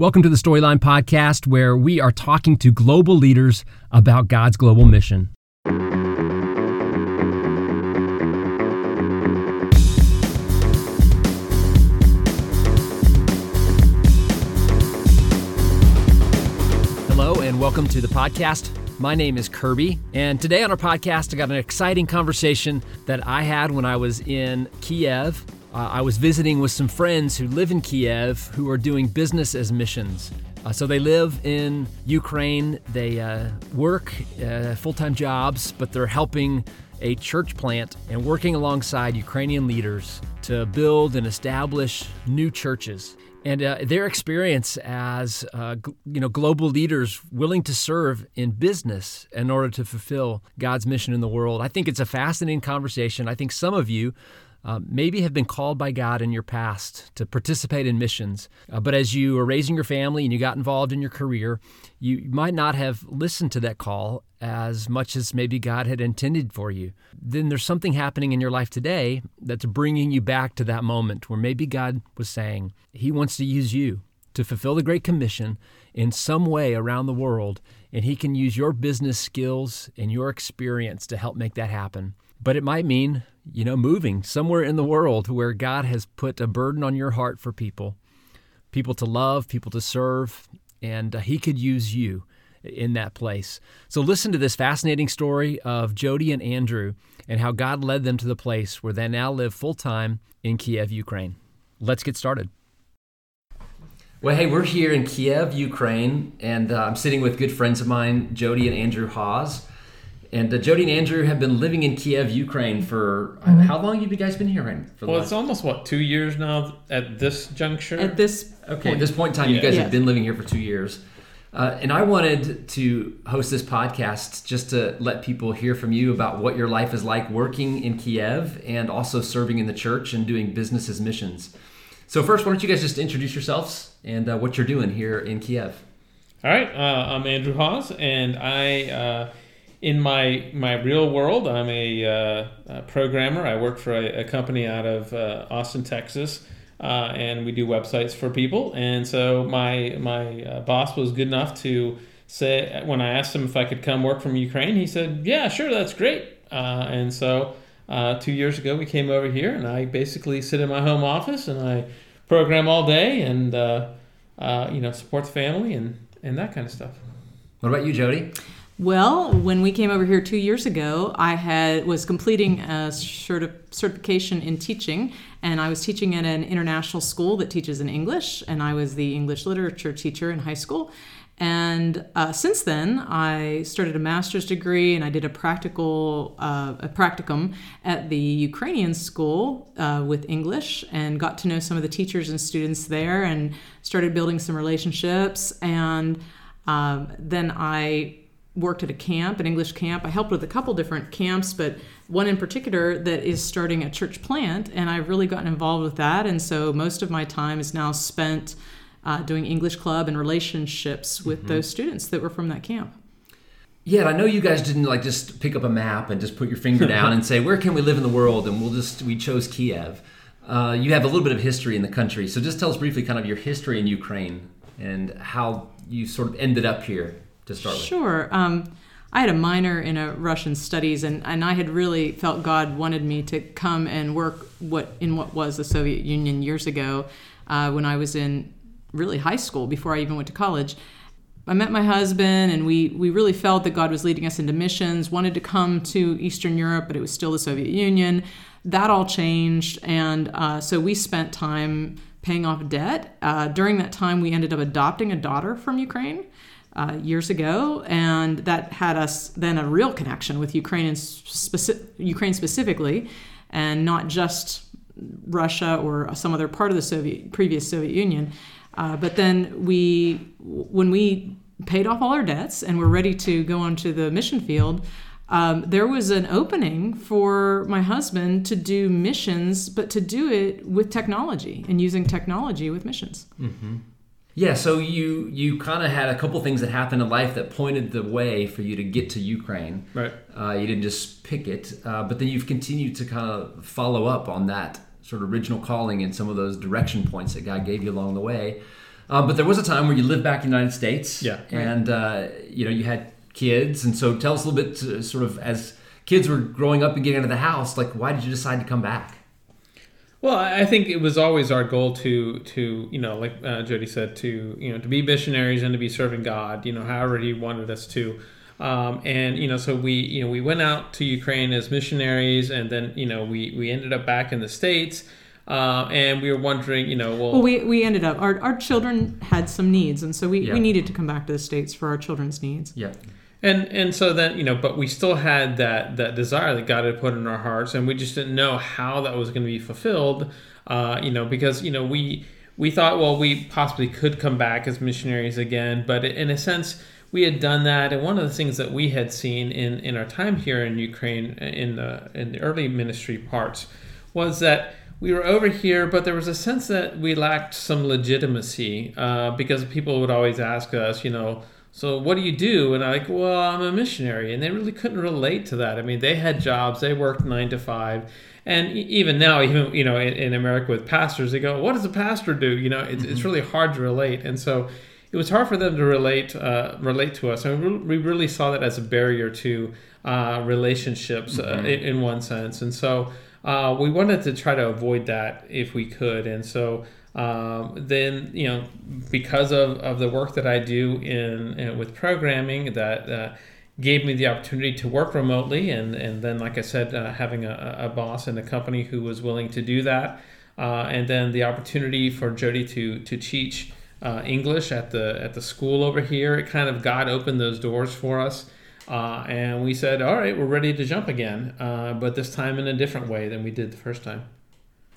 Welcome to the Storyline Podcast, where we are talking to global leaders about God's global mission. Hello, and welcome to the podcast. My name is Kirby, and today on our podcast, I got an exciting conversation that I had when I was in Kiev uh, I was visiting with some friends who live in Kiev who are doing business as missions. Uh, so they live in Ukraine, they uh, work uh, full time jobs, but they're helping a church plant and working alongside Ukrainian leaders to build and establish new churches. And uh, their experience as uh, you know global leaders willing to serve in business in order to fulfill God's mission in the world, I think it's a fascinating conversation. I think some of you uh, maybe have been called by God in your past to participate in missions, uh, but as you were raising your family and you got involved in your career, you might not have listened to that call as much as maybe God had intended for you. Then there's something happening in your life today that's bringing you back to that moment where maybe God was saying He wants to use you to fulfill the Great Commission in some way around the world, and He can use your business skills and your experience to help make that happen. But it might mean you know, moving somewhere in the world where God has put a burden on your heart for people, people to love, people to serve, and uh, He could use you in that place. So listen to this fascinating story of Jody and Andrew and how God led them to the place where they now live full time in Kiev, Ukraine. Let's get started. Well, hey, we're here in Kiev, Ukraine, and uh, I'm sitting with good friends of mine, Jody and Andrew Hawes. And uh, Jody and Andrew have been living in Kiev, Ukraine for uh, mm-hmm. how long have you guys been here? Right? well, it's almost what two years now at this juncture. At this okay, point. at this point in time, yeah. you guys yes. have been living here for two years. Uh, and I wanted to host this podcast just to let people hear from you about what your life is like working in Kiev and also serving in the church and doing business as missions. So, first, why don't you guys just introduce yourselves and uh, what you're doing here in Kiev? All right, uh, I'm Andrew Hawes, and I uh, in my my real world, I'm a, uh, a programmer. I work for a, a company out of uh, Austin, Texas, uh, and we do websites for people. And so my my uh, boss was good enough to say when I asked him if I could come work from Ukraine, he said, "Yeah, sure, that's great." Uh, and so uh, two years ago, we came over here, and I basically sit in my home office and I program all day and you know support the family and and that kind of stuff. What about you, Jody? Well, when we came over here two years ago, I had was completing a certification in teaching, and I was teaching at an international school that teaches in English, and I was the English literature teacher in high school. And uh, since then, I started a master's degree, and I did a practical uh, a practicum at the Ukrainian school uh, with English, and got to know some of the teachers and students there, and started building some relationships. And um, then I worked at a camp, an English camp. I helped with a couple different camps, but one in particular that is starting a church plant, and I've really gotten involved with that. And so most of my time is now spent uh, doing English club and relationships with mm-hmm. those students that were from that camp. Yeah, I know you guys didn't like just pick up a map and just put your finger down and say where can we live in the world, and we'll just we chose Kiev. Uh, you have a little bit of history in the country, so just tell us briefly kind of your history in Ukraine and how you sort of ended up here to start with? Sure. Um, I had a minor in a Russian studies, and, and I had really felt God wanted me to come and work what in what was the Soviet Union years ago, uh, when I was in really high school before I even went to college. I met my husband, and we we really felt that God was leading us into missions. Wanted to come to Eastern Europe, but it was still the Soviet Union. That all changed, and uh, so we spent time paying off debt. Uh, during that time, we ended up adopting a daughter from Ukraine uh, years ago, and that had us then a real connection with Ukraine, speci- Ukraine specifically, and not just Russia or some other part of the Soviet previous Soviet Union. Uh, but then we, when we paid off all our debts and were ready to go onto the mission field, um, there was an opening for my husband to do missions, but to do it with technology and using technology with missions. Mm-hmm. Yeah, so you you kind of had a couple things that happened in life that pointed the way for you to get to Ukraine. Right. Uh, you didn't just pick it, uh, but then you've continued to kind of follow up on that sort of original calling and some of those direction points that God gave you along the way. Uh, but there was a time where you lived back in the United States. Yeah. And, uh, you know, you had kids. And so tell us a little bit, uh, sort of, as kids were growing up and getting out of the house, like, why did you decide to come back? Well, I think it was always our goal to to you know, like uh, Jody said, to you know, to be missionaries and to be serving God. You know, however He wanted us to. Um, and you know, so we you know we went out to Ukraine as missionaries, and then you know we we ended up back in the states. Uh, and we were wondering, you know, well, Well, we, we ended up, our, our children had some needs, and so we, Yeah. we needed to come back to the States for our children's needs. Yeah. And and so then you know, but we still had that that desire that God had put in our hearts, and we just didn't know how that was going to be fulfilled. Uh, you know, because you know we we thought, well, we possibly could come back as missionaries again, but in a sense, we had done that. And one of the things that we had seen in in our time here in Ukraine in the in the early ministry parts was that we were over here, but there was a sense that we lacked some legitimacy uh, because people would always ask us, you know, so what do you do? And I'm like, well, I'm a missionary, and they really couldn't relate to that. I mean, they had jobs, they worked nine to five, and even now, even you know, in, in America with pastors, they go, what does a pastor do? You know, it's, it's really hard to relate, and so it was hard for them to relate uh, relate to us, and we we really saw that as a barrier to uh, relationships uh, in, in one sense, and so uh, we wanted to try to avoid that if we could, and so. Um, then you know because of, of the work that I do in, in with programming that uh, gave me the opportunity to work remotely and, and then like I said uh, having a, a boss in a company who was willing to do that uh, and then the opportunity for Jody to to teach uh, English at the at the school over here it kind of God opened those doors for us uh, and we said all right we're ready to jump again uh, but this time in a different way than we did the first time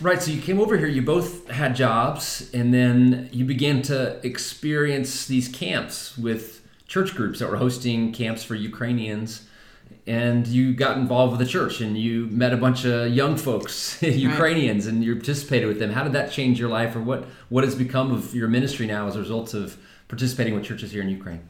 Right, so you came over here, you both had jobs, and then you began to experience these camps with church groups that were hosting camps for Ukrainians. And you got involved with the church and you met a bunch of young folks, Ukrainians, and you participated with them. How did that change your life, or what, what has become of your ministry now as a result of participating with churches here in Ukraine?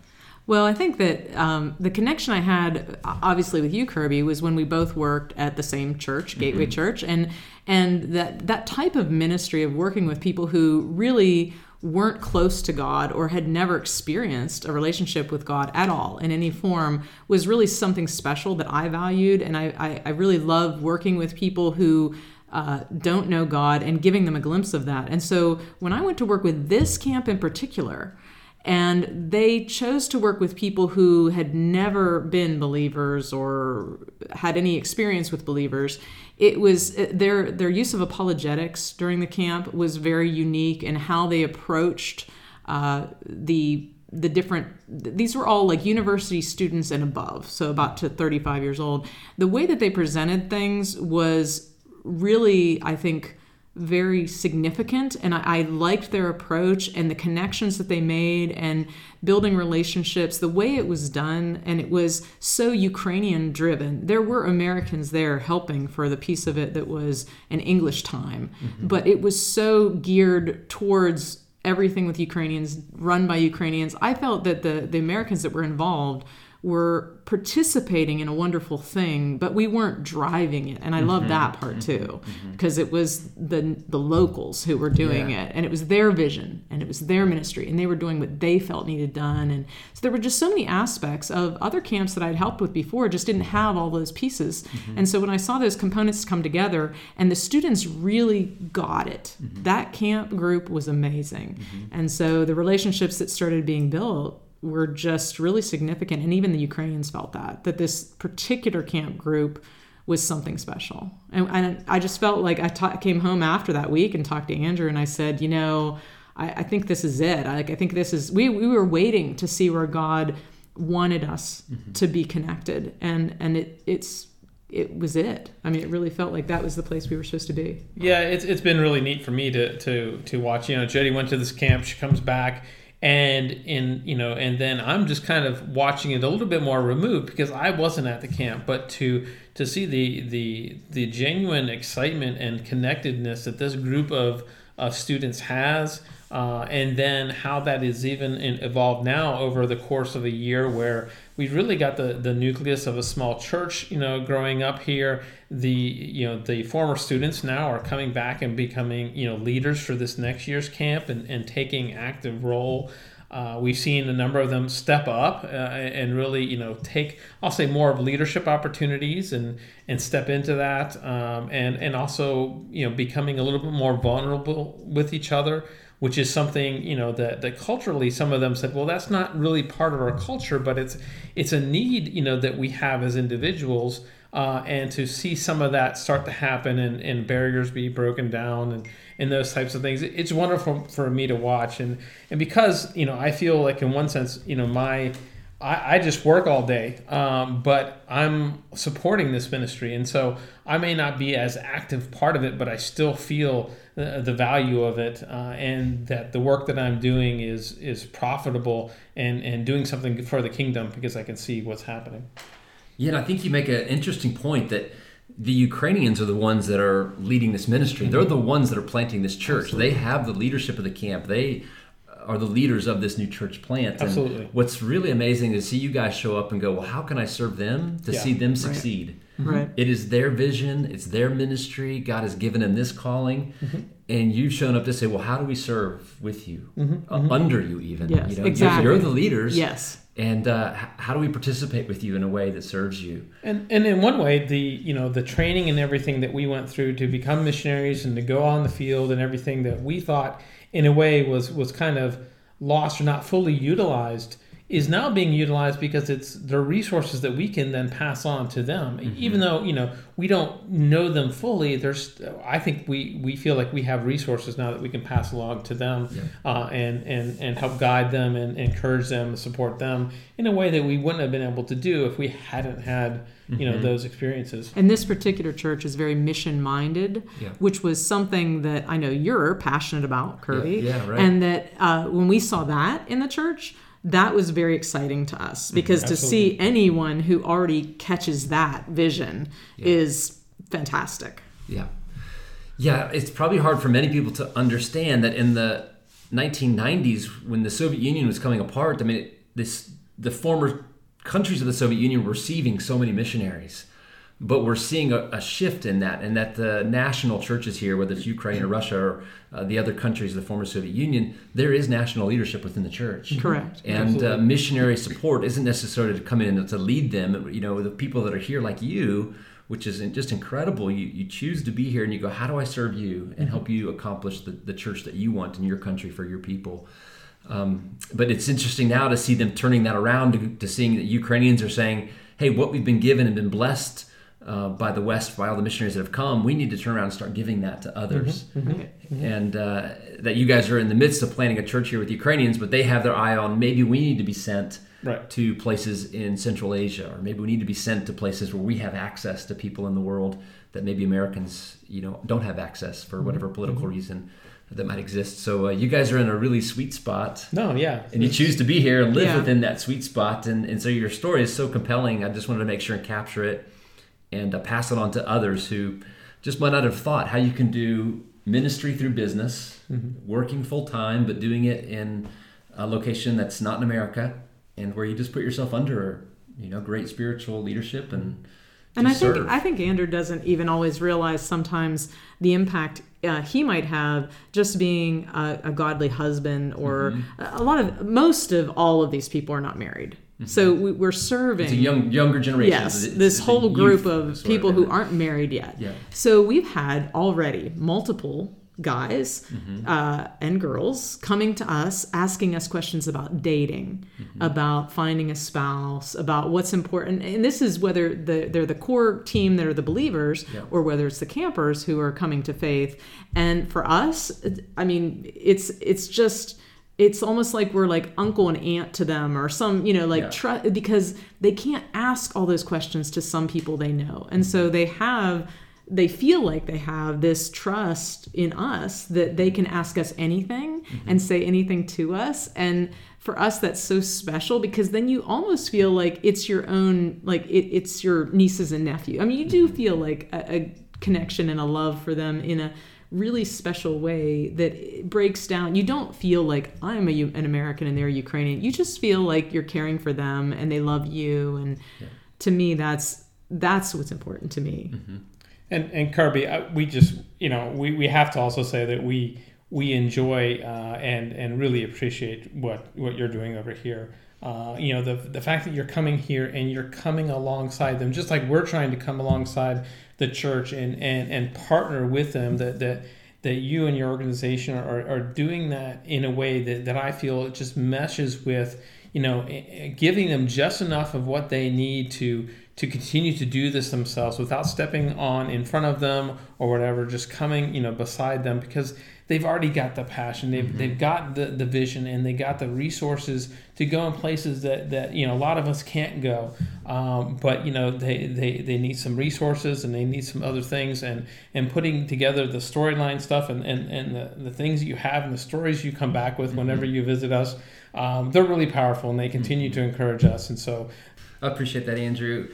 Well, I think that um, the connection I had, obviously, with you, Kirby, was when we both worked at the same church, Gateway Church, and and that that type of ministry of working with people who really weren't close to God or had never experienced a relationship with God at all in any form was really something special that I valued, and I I, I really love working with people who. Uh, don't know God and giving them a glimpse of that. And so when I went to work with this camp in particular, and they chose to work with people who had never been believers or had any experience with believers. It was their their use of apologetics during the camp was very unique in how they approached uh, the the different these were all like university students and above so about to 35 years old. The way that they presented things was really i think very significant and I, I, liked their approach and the connections that they made and building relationships the way it was done and it was so ukrainian driven there were americans there helping for the piece of it that was an english time mm-hmm. but it was so geared towards everything with ukrainians run by ukrainians i felt that the, the americans that were involved were participating in a wonderful thing, but we weren't driving it. And I mm-hmm, love that part too, because mm-hmm. it was the the locals who were doing yeah. it, and it was their vision, and it was their ministry, and they were doing what they felt needed done. And so there were just so many aspects of other camps that I'd helped with before, just didn't have all those pieces. Mm-hmm. And so when I saw those components come together, and the students really got it, that camp group was amazing. And so the relationships that started being built were just really significant. And even the Ukrainians felt that, that this particular camp group was something special. And, and I just felt like I ta- came home after that week and talked to Andrew and I said, you know, I, I think this is it. I, like, I think this is, we, we were waiting to see where God wanted us mm-hmm. to be connected. And, and it, it's, it was it. I mean, it really felt like that was the place we were supposed to be. Yeah, it's, it's been really neat for me to, to, to watch. You know, Jody went to this camp, she comes back, and in you know and then i'm just kind of watching it a little bit more removed because i wasn't at the camp but to to see the the the genuine excitement and connectedness that this group of of students has. Uh, and then how that is even in, evolved now over the course of a year where we've really got the, the nucleus of a small church you know growing up here. The you know the former students now are coming back and becoming you know leaders for this next year's camp and, and taking active role. Uh, we've seen a number of them step up uh, and really, you know, take I'll say more of leadership opportunities and and step into that, um, and and also you know becoming a little bit more vulnerable with each other, which is something you know that that culturally some of them said, well, that's not really part of our culture, but it's it's a need you know that we have as individuals. Uh, and to see some of that start to happen and, and barriers be broken down and, and those types of things it's wonderful for me to watch and and because you know i feel like in one sense you know my i, I just work all day um, but i'm supporting this ministry and so i may not be as active part of it but i still feel the, the value of it uh, and that the work that i'm doing is is profitable and and doing something for the kingdom because i can see what's happening yeah and i think you make an interesting point that the Ukrainians are the ones that are leading this ministry. They're the ones that are planting this church. Absolutely. They have the leadership of the camp. They are the leaders of this new church plant. And Absolutely. what's really amazing is to see you guys show up and go, well, how can I serve them to yeah. see them succeed? Right. Mm-hmm. Right. It is their vision. It's their ministry. God has given them this calling, mm-hmm. and you've shown up to say, "Well, how do we serve with you, mm-hmm. Uh, mm-hmm. under you, even? Yes, you know, exactly. You're the leaders. Yes, and uh, how do we participate with you in a way that serves you and and in one way the you know the training and everything that we went through to become missionaries and to go on the field and everything that we thought in a way was was kind of lost or not fully utilized is now being utilized because it's the resources that we can then pass on to them mm-hmm. even though you know we don't know them fully there's i think we we feel like we have resources now that we can pass along to them yeah. uh, and and and help guide them and encourage them and support them in a way that we wouldn't have been able to do if we hadn't had you know mm-hmm. those experiences and this particular church is very mission minded yeah. which was something that i know you're passionate about kirby yeah, yeah right. and that uh, when we saw that in the church that was very exciting to us mm-hmm. because to see anyone who already catches that vision yeah. is fantastic. Yeah. Yeah, it's probably hard for many people to understand that in the 1990s when the Soviet Union was coming apart, I mean, this the former countries of the Soviet Union were receiving so many missionaries but we're seeing a, a, shift in that, and that the national churches here, whether it's Ukraine or Russia or uh, the other countries of the former Soviet Union, there is national leadership within the church. Correct. And uh, missionary support isn't necessarily to come in to lead them. You know, the people that are here like you, which is just incredible. You, you choose to be here and you go, how do I serve you and mm-hmm. help you accomplish the, the church that you want in your country for your people? Um, but it's interesting now to see them turning that around to, to seeing that Ukrainians are saying, hey, what we've been given and been blessed uh, by the West, by all the missionaries that have come, we need to turn around and start giving that to others. Mm-hmm, mm-hmm, mm-hmm. And uh, that you guys are in the midst of planning a church here with Ukrainians, but they have their eye on maybe we need to be sent right. to places in Central Asia, or maybe we need to be sent to places where we have access to people in the world that maybe Americans, you know, don't have access for mm-hmm, whatever political mm-hmm. reason that might exist. So uh, you guys are in a really sweet spot. No, yeah. And you choose to be here and live yeah. within that sweet spot. And, and so your story is so compelling. I just wanted to make sure and capture it and uh, pass it on to others who just might not have thought how you can do ministry through business, mm-hmm. working full time, but doing it in a location that's not in America and where you just put yourself under, you know, great spiritual leadership and and I think I think Andrew doesn't even always realize sometimes the impact uh, he might have just being a, a godly husband or mm-hmm. a lot of most of all of these people are not married Mm-hmm. So we, are serving. It's young, younger generation. Yes, it's, this it's whole group of people who aren't married yet. Yeah. So we've had already multiple guys mm-hmm. uh, and girls coming to us asking us questions about dating mm-hmm. about finding a spouse about what's important and this is whether the, they're the core team that are the believers yeah. or whether it's the campers who are coming to faith and for us i mean it's it's just it's almost like we're like uncle and aunt to them or some you know like yeah. tr- because they can't ask all those questions to some people they know and so they have they feel like they have this trust in us that they can ask us anything mm-hmm. and say anything to us and for us that's so special because then you almost feel like it's your own like it, it's your nieces and nephew i mean you do mm-hmm. feel like a, a connection and a love for them in a really special way that breaks down. You don't feel like I'm a, an American and they're Ukrainian. You just feel like you're caring for them and they love you. And yeah. to me, that's that's what's important to me. Mm-hmm. And and Kirby, we just you know we, we have to also say that we we enjoy uh, and and really appreciate what what you're doing over here. Uh, you know the the fact that you're coming here and you're coming alongside them, just like we're trying to come alongside the church and and and partner with them. That that that you and your organization are, are doing that in a way that, that I feel it just meshes with, you know, giving them just enough of what they need to to continue to do this themselves without stepping on in front of them or whatever, just coming, you know, beside them because they've already got the passion they've, mm-hmm. they've got the, the vision and they got the resources to go in places that, that you know a lot of us can't go um, but you know they, they, they need some resources and they need some other things and and putting together the storyline stuff and, and, and the, the things that you have and the stories you come back with mm-hmm. whenever you visit us um, they're really powerful and they continue to encourage us and so I appreciate that Andrew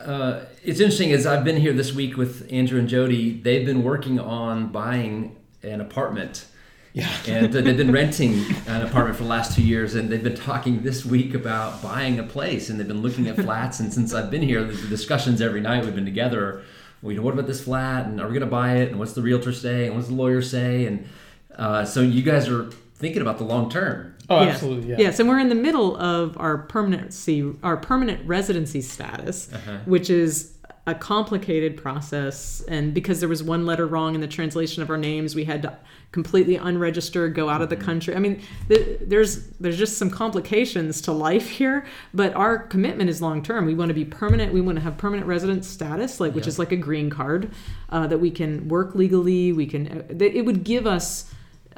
uh, it's interesting as I've been here this week with Andrew and Jody. They've been working on buying an apartment. Yeah. and uh, they've been renting an apartment for the last two years, and they've been talking this week about buying a place, and they've been looking at flats. And since I've been here, the discussions every night we've been together. Well, you know, what about this flat? And are we going to buy it? And what's the realtor say? And what's the lawyer say? And uh, so you guys are thinking about the long term. Oh, yes. absolutely. Yeah. Yes, and we're in the middle of our permanency, our permanent residency status, uh-huh. which is a complicated process and because there was one letter wrong in the translation of our names we had to completely unregister go out of the mm-hmm. country. I mean there's there's just some complications to life here but our commitment is long term we want to be permanent we want to have permanent resident status like which is like a green card uh, that we can work legally we can uh, it would give us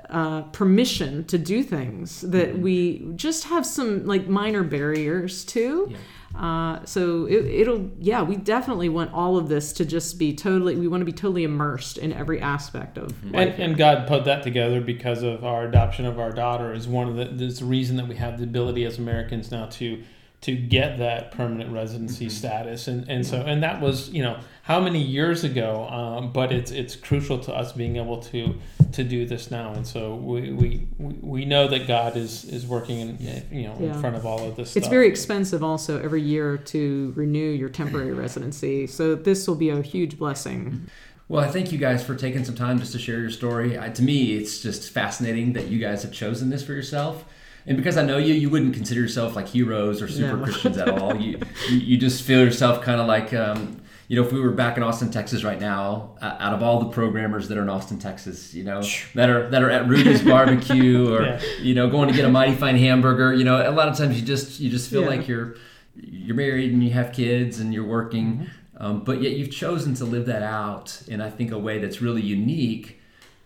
uh, permission to do things that mm-hmm. we just have some like minor barriers to. Yeah uh, so it, will yeah, we definitely want all of this to just be totally. We want to be totally immersed in every aspect of. And, and God put that together because of our adoption of our daughter is one of the. The reason that we have the ability as Americans now to to get that permanent residency mm-hmm. status and, and so and that was you know how many years ago um, but it's it's crucial to us being able to to do this now and so we we, we know that god is is working in you know yeah. in front of all of this it's stuff. very expensive also every year to renew your temporary residency so this will be a huge blessing mm-hmm. well, I thank you guys for taking some time just to share your story. I, to me, it's just fascinating that you guys have chosen this for yourself and because I know you, you wouldn't consider yourself like heroes or super no. Christians at all. You, you, you just feel yourself kind of like um, you know, if we were back in Austin, Texas right now, uh, out of all the programmers that are in Austin, Texas, you know, that are that are at Rudy's Barbecue or yeah. you know going to get a mighty fine hamburger, you know, a lot of times you just you just feel yeah. like you're you're married and you have kids and you're working, mm-hmm. um, but yet you've chosen to live that out in I think a way that's really unique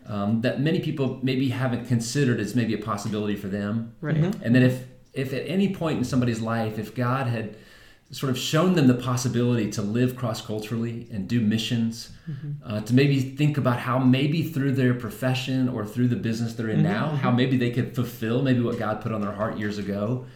um, that many people maybe haven't considered as maybe a possibility for them. Right. Mm-hmm. And then if if at any point in somebody's life, if God had sort of shown them the possibility to live cross culturally and do missions, mm-hmm. uh, to maybe think about how maybe through their profession or through the business they're in mm-hmm. now, how mm-hmm. maybe they could fulfill maybe what God put on their heart years ago.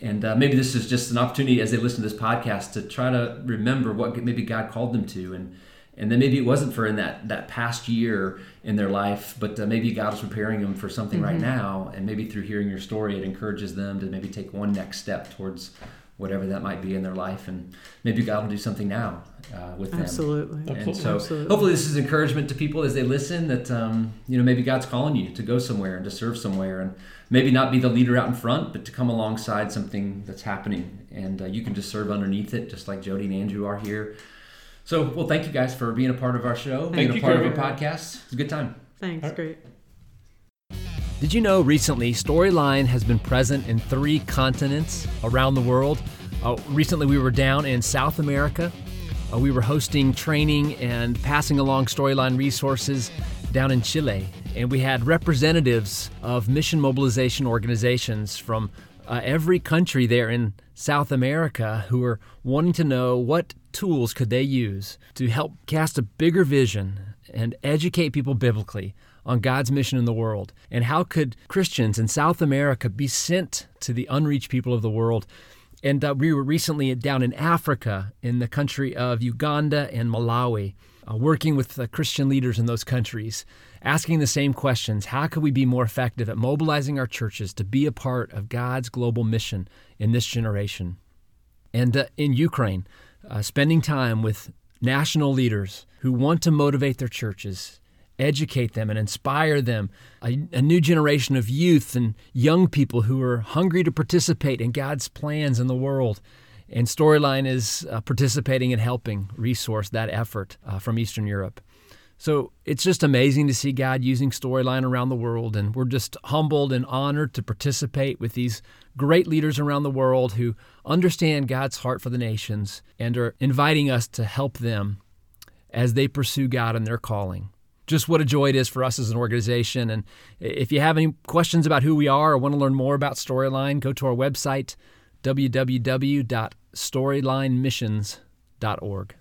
And uh, maybe this is just an opportunity as they listen to this podcast to try to remember what maybe God called them to and and then maybe it wasn't for in that that past year in their life but uh, maybe god is preparing them for something mm-hmm. right now. And maybe through hearing your story it encourages them to maybe take one next step towards whatever that might be in their life. And maybe god will do something now uh, with them. Absolutely. And so absolutely. hopefully this is encouragement to people as they listen that um, you know maybe god's calling you to go somewhere and to serve somewhere and maybe not be the leader out in front but to come alongside something that's happening. And uh, you can just serve underneath it just like jody and andrew are here so, well, thank you guys for being a part of our show, thank being a part of our podcast. It's a good time. Thanks, right. great. Did you know recently Storyline has been present in three continents around the world? Uh, recently, we were down in South America. Uh, we were hosting training and passing along Storyline resources down in Chile. And we had representatives of mission mobilization organizations from uh, every country there in South America who were wanting to know what tools could they use to help cast a bigger vision and educate people biblically on God's mission in the world? And how could Christians in South America be sent to the unreached people of the world? And uh, we were recently down in Africa, in the country of Uganda and Malawi, uh, working with uh, Christian leaders in those countries, asking the same questions How can we be more effective at mobilizing our churches to be a part of God's global mission in this generation? And uh, in Ukraine, uh, spending time with national leaders who want to motivate their churches educate them and inspire them. A, a, new generation of youth and young people who are hungry to participate in God's plans in the world. And Storyline is uh, participating and helping resource that effort uh, from Eastern Europe. So it's just amazing to see God using Storyline around the world. And we're just humbled and honored to participate with these great leaders around the world who understand God's heart for the nations and are inviting us to help them as they pursue God and their calling just what a joy it is for us as an organization. And if you have any questions about who we are or want to learn more about Storyline, go to our website, www.storylinemissions.org.